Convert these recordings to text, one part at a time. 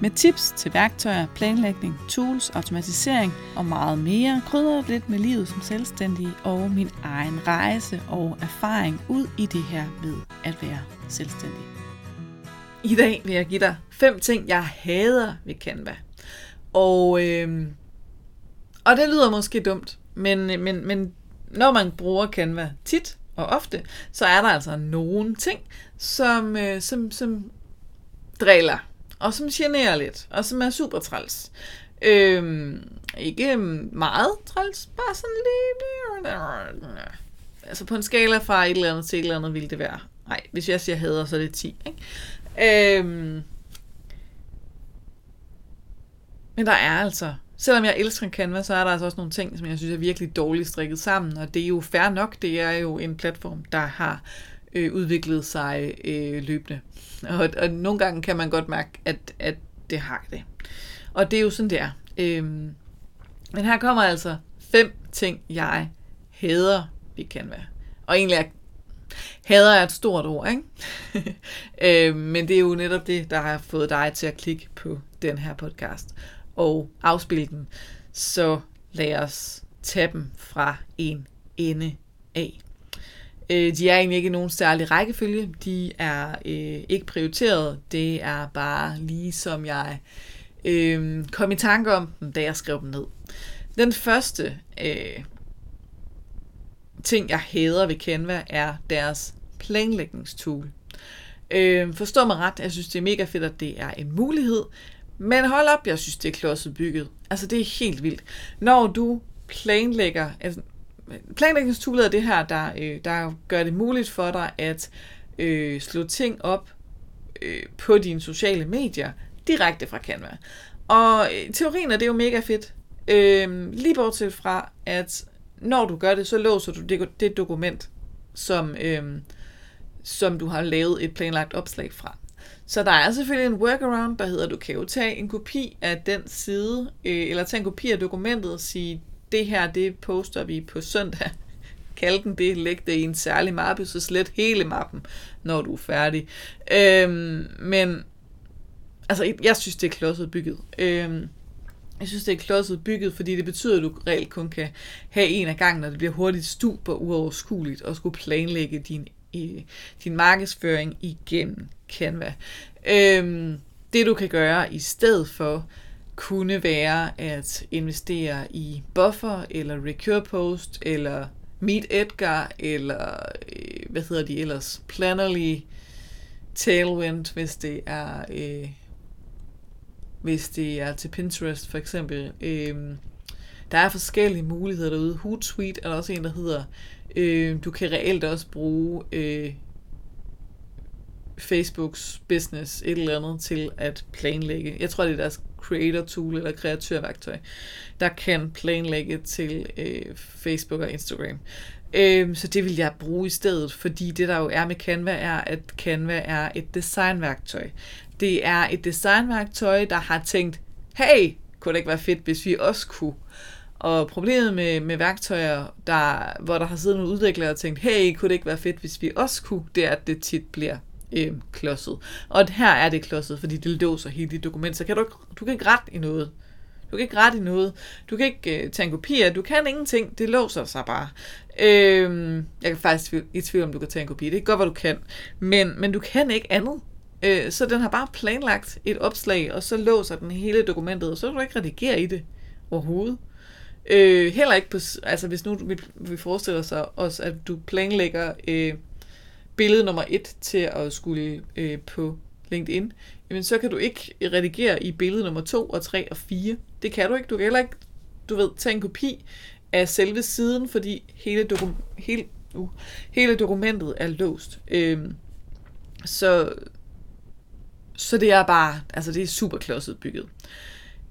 med tips til værktøjer, planlægning, tools, automatisering og meget mere. Krydder lidt med livet som selvstændig og min egen rejse og erfaring ud i det her med at være selvstændig. I dag vil jeg give dig fem ting, jeg hader ved Canva. Og, øh, og det lyder måske dumt, men, men, men når man bruger Canva tit og ofte, så er der altså nogle ting, som, øh, som, som dræler og som generer lidt, og som er super træls. Øhm, ikke meget træls, bare sådan lige... Altså på en skala fra et eller andet til et eller andet ville det være. Nej, hvis jeg siger hader, så er det 10. Ikke? Øhm, men der er altså, selvom jeg elsker Canva, så er der altså også nogle ting, som jeg synes er virkelig dårligt strikket sammen, og det er jo fair nok, det er jo en platform, der har øh, udviklet sig øh, løbende. Og, og nogle gange kan man godt mærke, at, at det har det. Og det er jo sådan, det er. Øh, men her kommer altså fem ting, jeg hader ved Canva. Og egentlig er hader er et stort ord, ikke? øh, men det er jo netop det, der har fået dig til at klikke på den her podcast og afspille den. Så lad os tage dem fra en ende af. Øh, de er egentlig ikke i nogen særlig rækkefølge. De er øh, ikke prioriteret. Det er bare lige som jeg øh, kom i tanke om dem, da jeg skrev dem ned. Den første øh, ting, jeg hader ved Canva, er deres planlægningstool. Øh, forstå mig ret, jeg synes, det er mega fedt, at det er en mulighed. Men hold op, jeg synes, det er klodset bygget. Altså, det er helt vildt. Når du planlægger, altså, planlægningstoolet er det her, der, øh, der gør det muligt for dig at øh, slå ting op øh, på dine sociale medier direkte fra Canva. Og øh, teorien er det jo mega fedt. Øh, lige bortset fra, at når du gør det, så låser du det, det dokument, som, øh, som du har lavet et planlagt opslag fra. Så der er selvfølgelig en workaround, der hedder, at du kan jo tage en kopi af den side, øh, eller tage en kopi af dokumentet og sige, det her, det poster vi på søndag. Kald den det, læg det i en særlig mappe, så slet hele mappen, når du er færdig. Øhm, men, altså, jeg synes, det er klodset bygget. Øhm, jeg synes, det er klodset bygget, fordi det betyder, at du reelt kun kan have en af gangen, når det bliver hurtigt stup uoverskueligt, og skulle planlægge din, din markedsføring igennem Canva. Øhm, det du kan gøre i stedet for, kunne være at investere i Buffer, eller Recure Post, eller Meet Edgar, eller øh, hvad hedder de ellers, Plannerly, Tailwind, hvis det er øh, hvis det er til Pinterest for eksempel. Øh, der er forskellige muligheder derude. Hootsuite er der også en, der hedder. Øh, du kan reelt også bruge øh, Facebooks business et eller andet til at planlægge. Jeg tror, det er deres creator tool eller kreatørværktøj, der kan planlægge til øh, Facebook og Instagram. Øh, så det vil jeg bruge i stedet, fordi det der jo er med Canva er, at Canva er et designværktøj. Det er et designværktøj, der har tænkt, hey, kunne det ikke være fedt, hvis vi også kunne og problemet med, med værktøjer, der, hvor der har siddet nogle udviklere og tænkt, hey, kunne det ikke være fedt, hvis vi også kunne, det er, at det tit bliver øh, klodset. Og her er det klodset, fordi det låser hele dit dokument, så kan du, ikke, du kan ikke rette i noget. Du kan ikke rette i noget. Du kan ikke øh, tage en kopi af. Du kan ingenting. Det låser sig bare. Øh, jeg kan faktisk i tvivl om, du kan tage en kopi. Det er godt, hvad du kan. Men, men du kan ikke andet. Øh, så den har bare planlagt et opslag, og så låser den hele dokumentet, og så kan du ikke redigere i det overhovedet. Øh, heller ikke på, altså hvis nu vi, vi forestiller sig os, at du planlægger øh, billede nummer et til at skulle øh, på LinkedIn, jamen så kan du ikke redigere i billede nummer 2 og 3 og 4. Det kan du ikke. Du kan heller ikke, du ved, tage en kopi af selve siden, fordi hele, dokum, hele, uh, hele dokumentet er låst. Øhm, så, så det er bare, altså det er super klodset bygget.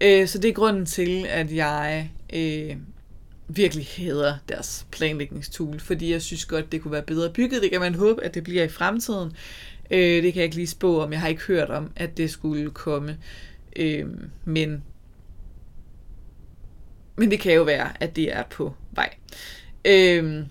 Øh, så det er grunden til, at jeg øh, virkelig hader deres planlægningstool, fordi jeg synes godt, det kunne være bedre bygget. Det kan man håbe, at det bliver i fremtiden. Øh, det kan jeg ikke lige spå om. Jeg har ikke hørt om, at det skulle komme. Øh, men, men det kan jo være, at det er på vej. Øh,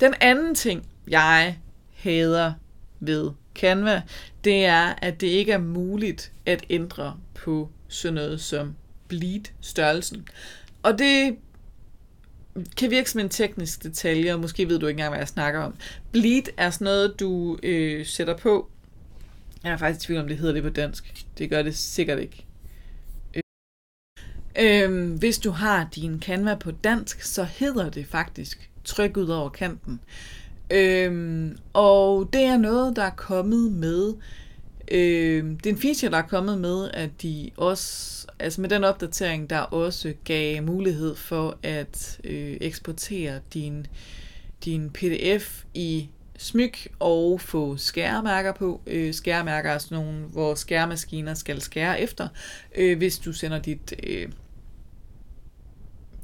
den anden ting, jeg hader ved Canva, det er, at det ikke er muligt at ændre på sådan noget som bleed-størrelsen. Og det kan virke som en teknisk detalje, og måske ved du ikke engang, hvad jeg snakker om. Bleed er sådan noget, du øh, sætter på. Jeg er faktisk i tvivl om, det hedder det på dansk. Det gør det sikkert ikke. Øh, øhm, hvis du har din Canva på dansk, så hedder det faktisk tryk ud over kanten. Øhm, og det er noget, der er kommet med Øh, det er en feature, der er kommet med, at de også, altså med den opdatering, der også gav mulighed for at øh, eksportere din, din PDF i smyk og få skæremærker på. Øh, skæremærker er sådan nogle, hvor skæremaskiner skal skære efter, øh, hvis du sender dit... Øh,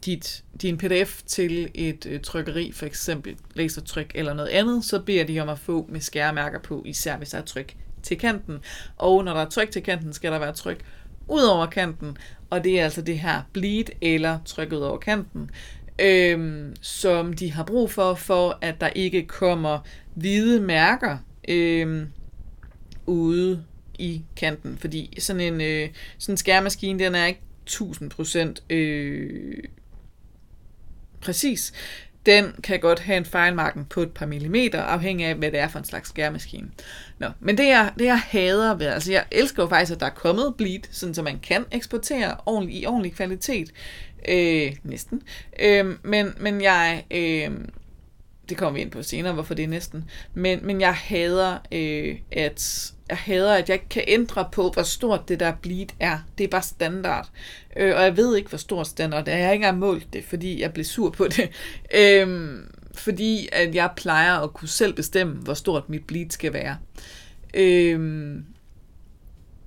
dit, din pdf til et øh, trykkeri, for eksempel lasertryk eller noget andet, så beder de om at få med skæremærker på, især hvis der er tryk til kanten. Og når der er tryk til kanten, skal der være tryk ud over kanten. Og det er altså det her bleed eller tryk ud over kanten, øhm, som de har brug for, for at der ikke kommer hvide mærker øhm, ude i kanten. Fordi sådan en, øh, sådan en skærmaskine, den er ikke 1000% øh, præcis den kan godt have en fejlmarken på et par millimeter, afhængig af, hvad det er for en slags skærmaskine. Nå, men det jeg, det jeg hader ved, altså jeg elsker jo faktisk, at der er kommet bleed, sådan så man kan eksportere ordentlig, i ordentlig kvalitet. Øh, næsten. Øh, men, men jeg, øh, det kommer vi ind på senere, hvorfor det er næsten. Men, men jeg hader, øh, at jeg hader, at jeg ikke kan ændre på, hvor stort det der bleed er. Det er bare standard. Øh, og jeg ved ikke, hvor stort standard er. Jeg har ikke engang målt det, fordi jeg blev sur på det. Øh, fordi at jeg plejer at kunne selv bestemme, hvor stort mit bleed skal være. Øh,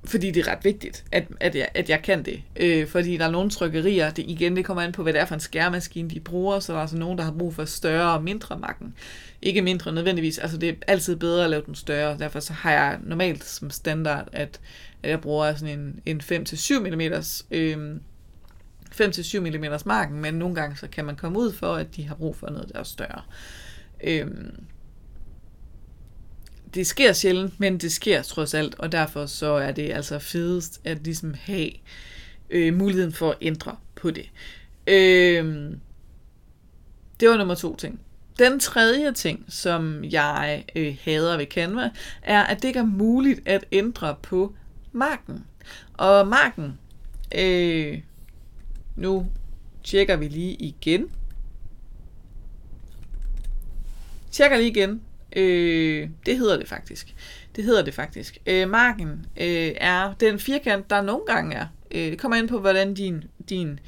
fordi det er ret vigtigt, at, at, jeg, at jeg kan det. Øh, fordi der er nogle trykkerier, det, igen, det kommer an på, hvad det er for en skærmaskine, de bruger, så der er altså nogen, der har brug for større og mindre makken. Ikke mindre nødvendigvis, altså det er altid bedre at lave den større, derfor så har jeg normalt som standard, at, at jeg bruger sådan en, en 5-7 mm øh, 5-7 mm marken, men nogle gange så kan man komme ud for, at de har brug for noget, der er større. Øh, det sker sjældent, men det sker trods alt, og derfor så er det altså fedest at ligesom have øh, muligheden for at ændre på det. Øh, det var nummer to ting. Den tredje ting, som jeg øh, hader ved Canva, er, at det ikke er muligt at ændre på marken. Og marken, øh, nu tjekker vi lige igen. Tjekker lige igen. Øh, det hedder det faktisk. Det hedder det faktisk. Øh, marken øh, er den firkant, der nogle gange er. Øh, det kommer ind på, hvordan din, din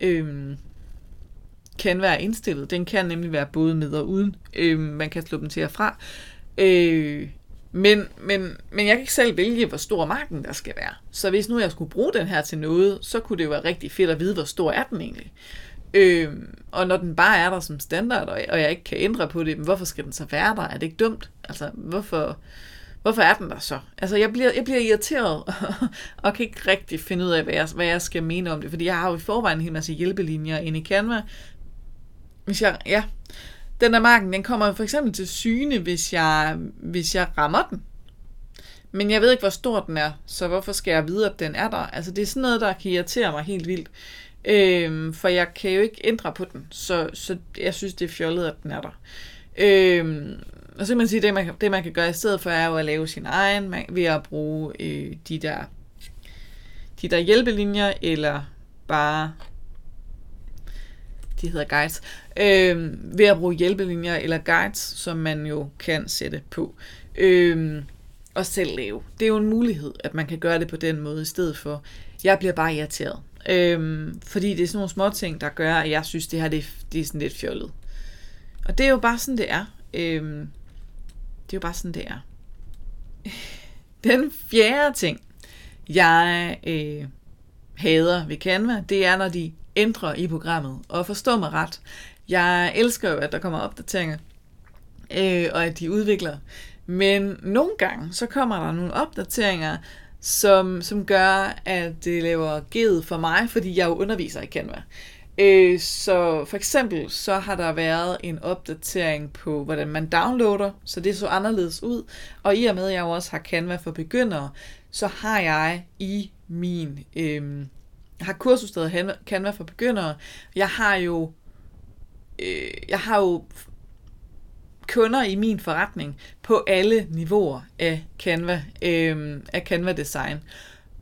øh, kan være indstillet. Den kan nemlig være både med og uden. Øh, man kan slå dem til og fra. Øh, men, men, men jeg kan ikke selv vælge, hvor stor marken der skal være. Så hvis nu jeg skulle bruge den her til noget, så kunne det jo være rigtig fedt at vide, hvor stor er den egentlig. Øh, og når den bare er der som standard, og, og jeg ikke kan ændre på det, men hvorfor skal den så være der? Er det ikke dumt? Altså, hvorfor, hvorfor er den der så? Altså, jeg bliver, jeg bliver irriteret, og kan ikke rigtig finde ud af, hvad jeg, hvad jeg skal mene om det, fordi jeg har jo i forvejen en hel masse hjælpelinjer inde i Canva. Hvis jeg, ja, den der marken, den kommer for eksempel til syne, hvis jeg, hvis jeg rammer den. Men jeg ved ikke, hvor stor den er, så hvorfor skal jeg vide, at den er der? Altså, det er sådan noget, der kan irritere mig helt vildt. Øhm, for jeg kan jo ikke ændre på den, så, så jeg synes, det er fjollet, at den er der. Øhm, og så kan man sige, det man, det man kan gøre i stedet for, er jo at lave sin egen, man, ved at bruge øh, de der de der hjælpelinjer, eller bare de hedder guides, øh, ved at bruge hjælpelinjer eller guides, som man jo kan sætte på. Øh, og selv lave. Det er jo en mulighed, at man kan gøre det på den måde i stedet for. Jeg bliver bare irriteret. Øhm, fordi det er sådan nogle små ting, der gør, at jeg synes, det her det, det er sådan lidt fjollet. Og det er jo bare sådan, det er. Øhm, det er jo bare sådan, det er. Den fjerde ting, jeg øh, hader ved Canva, det er, når de ændrer i programmet. Og forstå mig ret, jeg elsker jo, at der kommer opdateringer, øh, og at de udvikler. Men nogle gange, så kommer der nogle opdateringer, som, som gør, at det laver ged for mig, fordi jeg jo underviser i Canva. Øh, så for eksempel, så har der været en opdatering på, hvordan man downloader, så det så anderledes ud. Og i og med, at jeg jo også har Canva for begyndere, så har jeg i min... Øh, har kursus, der Canva for begyndere. Jeg har jo... Øh, jeg har jo kunder i min forretning på alle niveauer af Canva, øh, af Canva Design.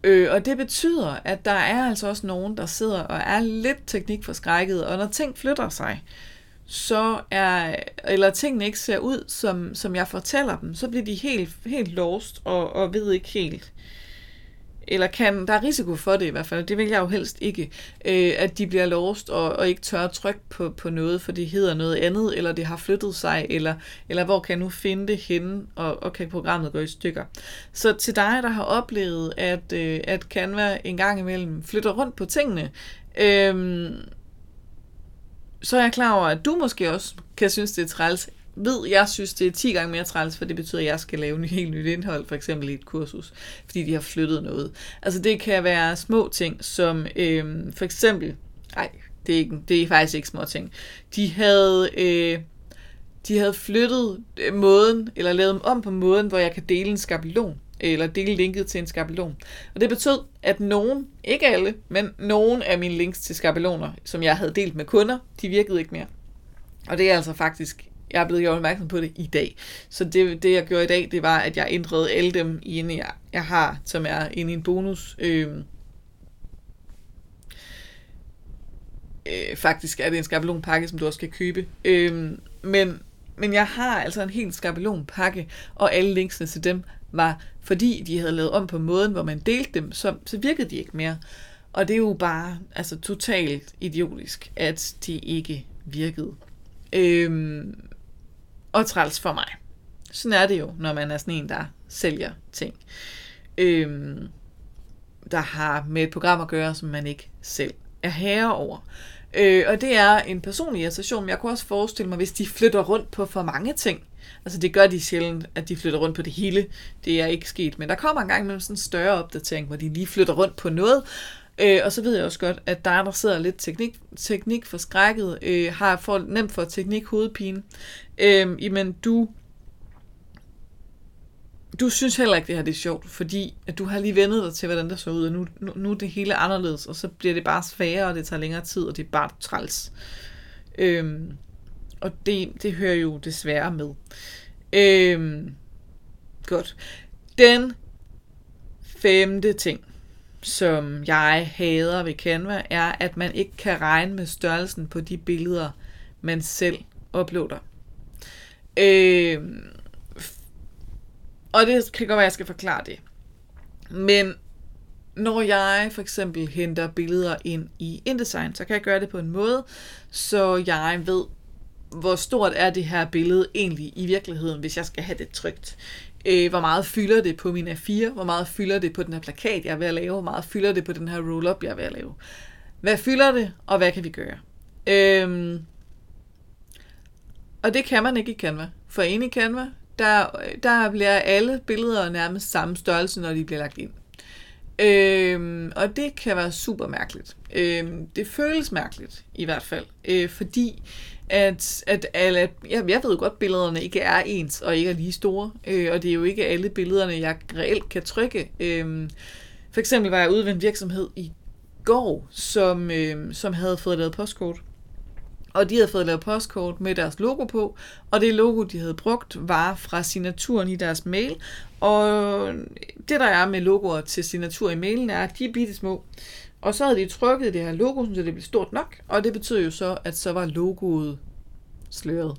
Øh, og det betyder, at der er altså også nogen, der sidder og er lidt teknikforskrækket, og når ting flytter sig, så er, eller tingene ikke ser ud, som, som jeg fortæller dem, så bliver de helt, helt lost og, og ved ikke helt, eller kan, der er risiko for det i hvert fald, det vil jeg jo helst ikke, øh, at de bliver lost og, og ikke tør at trykke på, på noget, for det hedder noget andet, eller det har flyttet sig, eller, eller hvor kan jeg nu finde det henne, og, og kan programmet gå i stykker. Så til dig, der har oplevet, at, øh, at Canva en gang imellem flytter rundt på tingene, øh, så er jeg klar over, at du måske også kan synes, det er træls ved, jeg synes, det er 10 gange mere træls, for det betyder, at jeg skal lave et helt nyt indhold, for eksempel i et kursus, fordi de har flyttet noget. Altså det kan være små ting, som øh, for eksempel, nej, det er, ikke, det er faktisk ikke små ting. De havde, øh, de havde flyttet øh, måden, eller lavet dem om på måden, hvor jeg kan dele en skabelon eller dele linket til en skabelon. Og det betød, at nogen, ikke alle, men nogen af mine links til skabeloner, som jeg havde delt med kunder, de virkede ikke mere. Og det er altså faktisk jeg er blevet gjort opmærksom på det i dag. Så det, det jeg gjorde i dag, det var, at jeg ændrede alle dem i jeg, jeg har, som er inde i en bonus. Øh, øh, faktisk er det en skabelonpakke, som du også kan købe. Øh, men, men jeg har altså en helt skabelonpakke, og alle linksene til dem var, fordi de havde lavet om på måden, hvor man delte dem, så, så virkede de ikke mere. Og det er jo bare altså, totalt idiotisk, at de ikke virkede. Øhm, og træls for mig. Sådan er det jo, når man er sådan en, der sælger ting. Øhm, der har med et program at gøre, som man ikke selv er herre over. Øh, og det er en personlig irritation, men jeg kunne også forestille mig, hvis de flytter rundt på for mange ting. Altså det gør de sjældent, at de flytter rundt på det hele. Det er ikke sket, men der kommer en gang med sådan en større opdatering, hvor de lige flytter rundt på noget, Øh, og så ved jeg også godt, at der, der sidder lidt teknik, teknik for skrækket, øh, har for, nemt for teknik hovedpine. Øh, jamen, du du synes heller ikke, det her det er sjovt, fordi at du har lige vendet dig til, hvordan det så ud, og nu, nu, nu er det hele anderledes, og så bliver det bare sværere, og det tager længere tid, og det er bare træls. Øhm, og det, det hører jo desværre med. Øhm, godt. Den femte ting, som jeg hader ved Canva, er, at man ikke kan regne med størrelsen på de billeder, man selv uploader. Øh, og det kan godt være, at jeg skal forklare det. Men når jeg for eksempel henter billeder ind i InDesign, så kan jeg gøre det på en måde, så jeg ved, hvor stort er det her billede egentlig i virkeligheden, hvis jeg skal have det trygt. Øh, hvor meget fylder det på min A4? Hvor meget fylder det på den her plakat, jeg er ved at lave? Hvor meget fylder det på den her roll-up, jeg er ved at lave? Hvad fylder det, og hvad kan vi gøre? Øhm, og det kan man ikke i Canva. For inde i Canva, der, der bliver alle billeder nærmest samme størrelse, når de bliver lagt ind. Øhm, og det kan være super mærkeligt. Øhm, det føles mærkeligt, i hvert fald. Øh, fordi at, at alle, jeg, jeg ved godt, at billederne ikke er ens og ikke er lige store, øh, og det er jo ikke alle billederne, jeg reelt kan trykke. Øh, for eksempel var jeg ude ved en virksomhed i går, som, øh, som havde fået lavet postkort. Og de havde fået lavet postkort med deres logo på, og det logo, de havde brugt, var fra signaturen i deres mail. Og det, der er med logoer til signatur i mailen, er, at de er bitte små. Og så havde de trykket det her logo, så det blev stort nok, og det betyder jo så, at så var logoet sløret.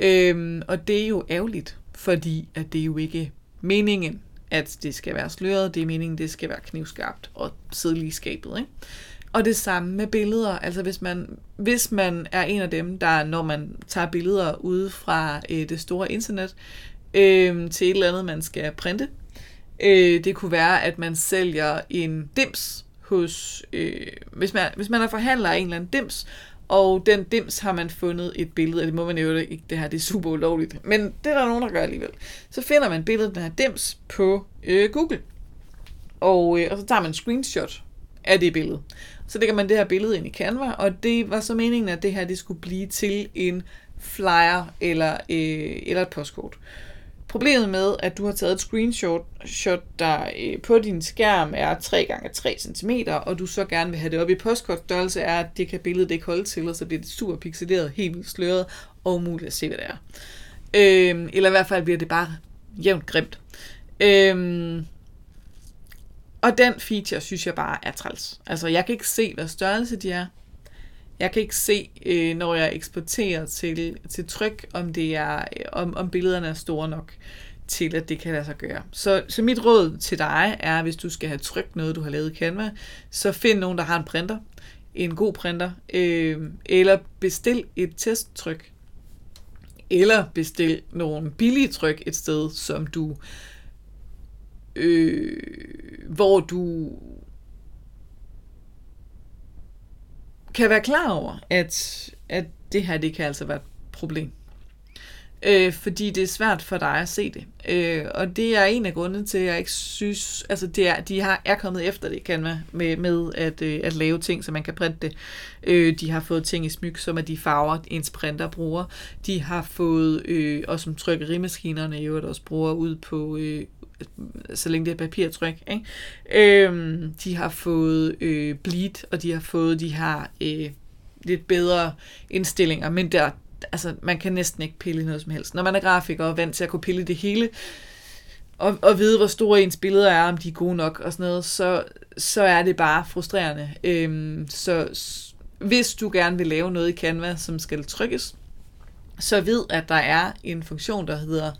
Øhm, og det er jo ærgerligt, fordi at det er jo ikke meningen, at det skal være sløret, det er meningen, det skal være knivskarpt og sidde lige i skabet. Ikke? Og det samme med billeder. Altså hvis man, hvis man er en af dem, der når man tager billeder ude fra øh, det store internet øh, til et eller andet, man skal printe. Øh, det kunne være, at man sælger en dims hos, øh, hvis, man, hvis man er forhandler af en eller anden dims, og den dims har man fundet et billede af, det må man jo ikke, det her det er super ulovligt, men det er der nogen, der gør alligevel. Så finder man billedet af den her dims på øh, Google, og, øh, og så tager man en screenshot af det billede. Så lægger man det her billede ind i Canva, og det var så meningen, at det her det skulle blive til en flyer eller, øh, eller et postkort. Problemet med, at du har taget et screenshot, shot, der øh, på din skærm er 3x3 cm, og du så gerne vil have det op i postkortstørrelse, er, at det kan billedet ikke holde til, og så bliver det super pixeleret, helt sløret og umuligt at se, hvad det er. Øh, eller i hvert fald bliver det bare jævnt grimt. Øh, og den feature synes jeg bare er træls. Altså, jeg kan ikke se, hvad størrelse de er. Jeg kan ikke se, øh, når jeg eksporterer til, til tryk, om, det er, øh, om, om billederne er store nok til, at det kan lade sig gøre. Så, så mit råd til dig er, hvis du skal have trykt noget, du har lavet i Canva, så find nogen, der har en printer, en god printer, øh, eller bestil et testtryk, eller bestil nogle billige tryk et sted, som du, øh, hvor du kan være klar over, at, at det her, det kan altså være et problem. Øh, fordi det er svært for dig at se det. Øh, og det er en af grundene til, at jeg ikke synes, altså det er, de har, er kommet efter det, kan man, med, med at, øh, at lave ting, så man kan printe det. Øh, de har fået ting i smyk, som er de farver, ens printer bruger. De har fået, øh, og som trykkerimaskinerne øvrigt også bruger ud på, øh, så længe det er papirtryk. Ikke? Øhm, de har fået øh, bleed, og de har fået de her øh, lidt bedre indstillinger, men der, altså, man kan næsten ikke pille noget som helst. Når man er grafiker og vant til at kunne pille det hele, og, og vide, hvor store ens billeder er, om de er gode nok og sådan noget, så, så er det bare frustrerende. Øhm, så hvis du gerne vil lave noget i Canva, som skal trykkes, så ved, at der er en funktion, der hedder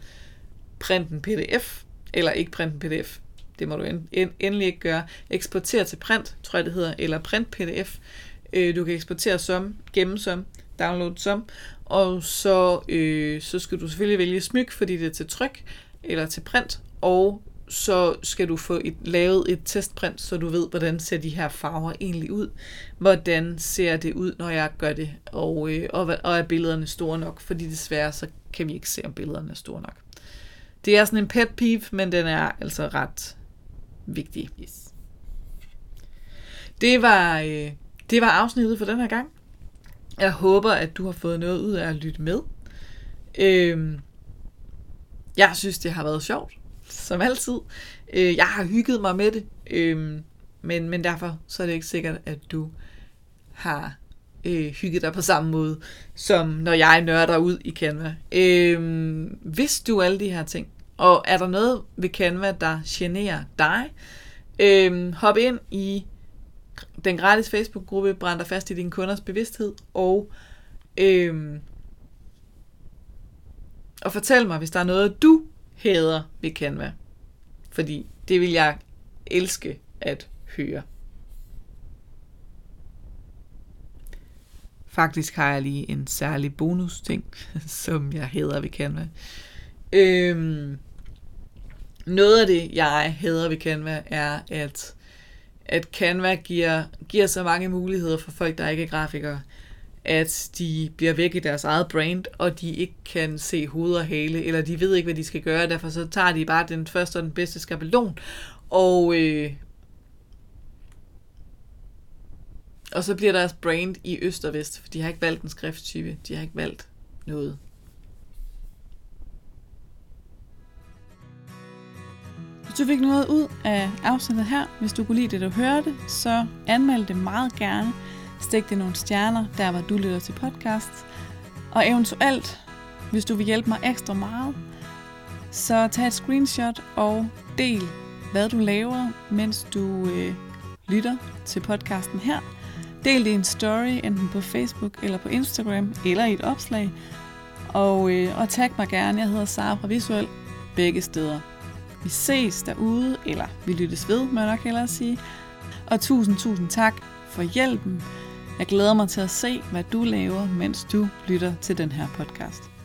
print en pdf, eller ikke print en pdf. Det må du end, end, endelig ikke gøre. Eksporter til print, tror jeg det hedder, eller print pdf. Øh, du kan eksportere som, gemme som, download som, og så, øh, så skal du selvfølgelig vælge smyk, fordi det er til tryk, eller til print, og så skal du få et, lavet et testprint, så du ved, hvordan ser de her farver egentlig ud. Hvordan ser det ud, når jeg gør det, og, øh, og, og er billederne store nok, fordi desværre så kan vi ikke se, om billederne er store nok. Det er sådan en pet peeve, men den er altså ret vigtig. Yes. Det var, øh, det var afsnittet for den her gang. Jeg håber, at du har fået noget ud af at lytte med. Øh, jeg synes, det har været sjovt, som altid. Øh, jeg har hygget mig med det, øh, men, men derfor så er det ikke sikkert, at du har øh, hygget dig på samme måde, som når jeg nørder ud i Canva. Øh, hvis du alle de her ting, og er der noget ved Canva, der generer dig, øh, hop ind i den gratis Facebook-gruppe Brænd dig fast i din kunders bevidsthed, og, øh, og fortæl mig, hvis der er noget, du hader ved Canva. Fordi det vil jeg elske at høre. Faktisk har jeg lige en særlig bonus ting, som jeg hedder ved Canva. Øhm, noget af det, jeg hader ved Canva, er, at, at Canva giver, giver så mange muligheder for folk, der ikke er grafikere, at de bliver væk i deres eget brand, og de ikke kan se hoved og hale, eller de ved ikke, hvad de skal gøre, derfor så tager de bare den første og den bedste skabelon, og, øh, og så bliver deres brand i øst og vest, for de har ikke valgt en skrifttype, de har ikke valgt noget. Hvis du fik noget ud af afsnittet her, hvis du kunne lide det, du hørte, så anmeld det meget gerne. Stik det nogle stjerner, der hvor du lytter til podcast. Og eventuelt, hvis du vil hjælpe mig ekstra meget, så tag et screenshot og del, hvad du laver, mens du øh, lytter til podcasten her. Del det i en story, enten på Facebook eller på Instagram, eller i et opslag. Og, øh, og tag mig gerne, jeg hedder Sara fra Visuel, begge steder. Vi ses derude, eller vi lyttes ved, må jeg nok hellere sige. Og tusind, tusind tak for hjælpen. Jeg glæder mig til at se, hvad du laver, mens du lytter til den her podcast.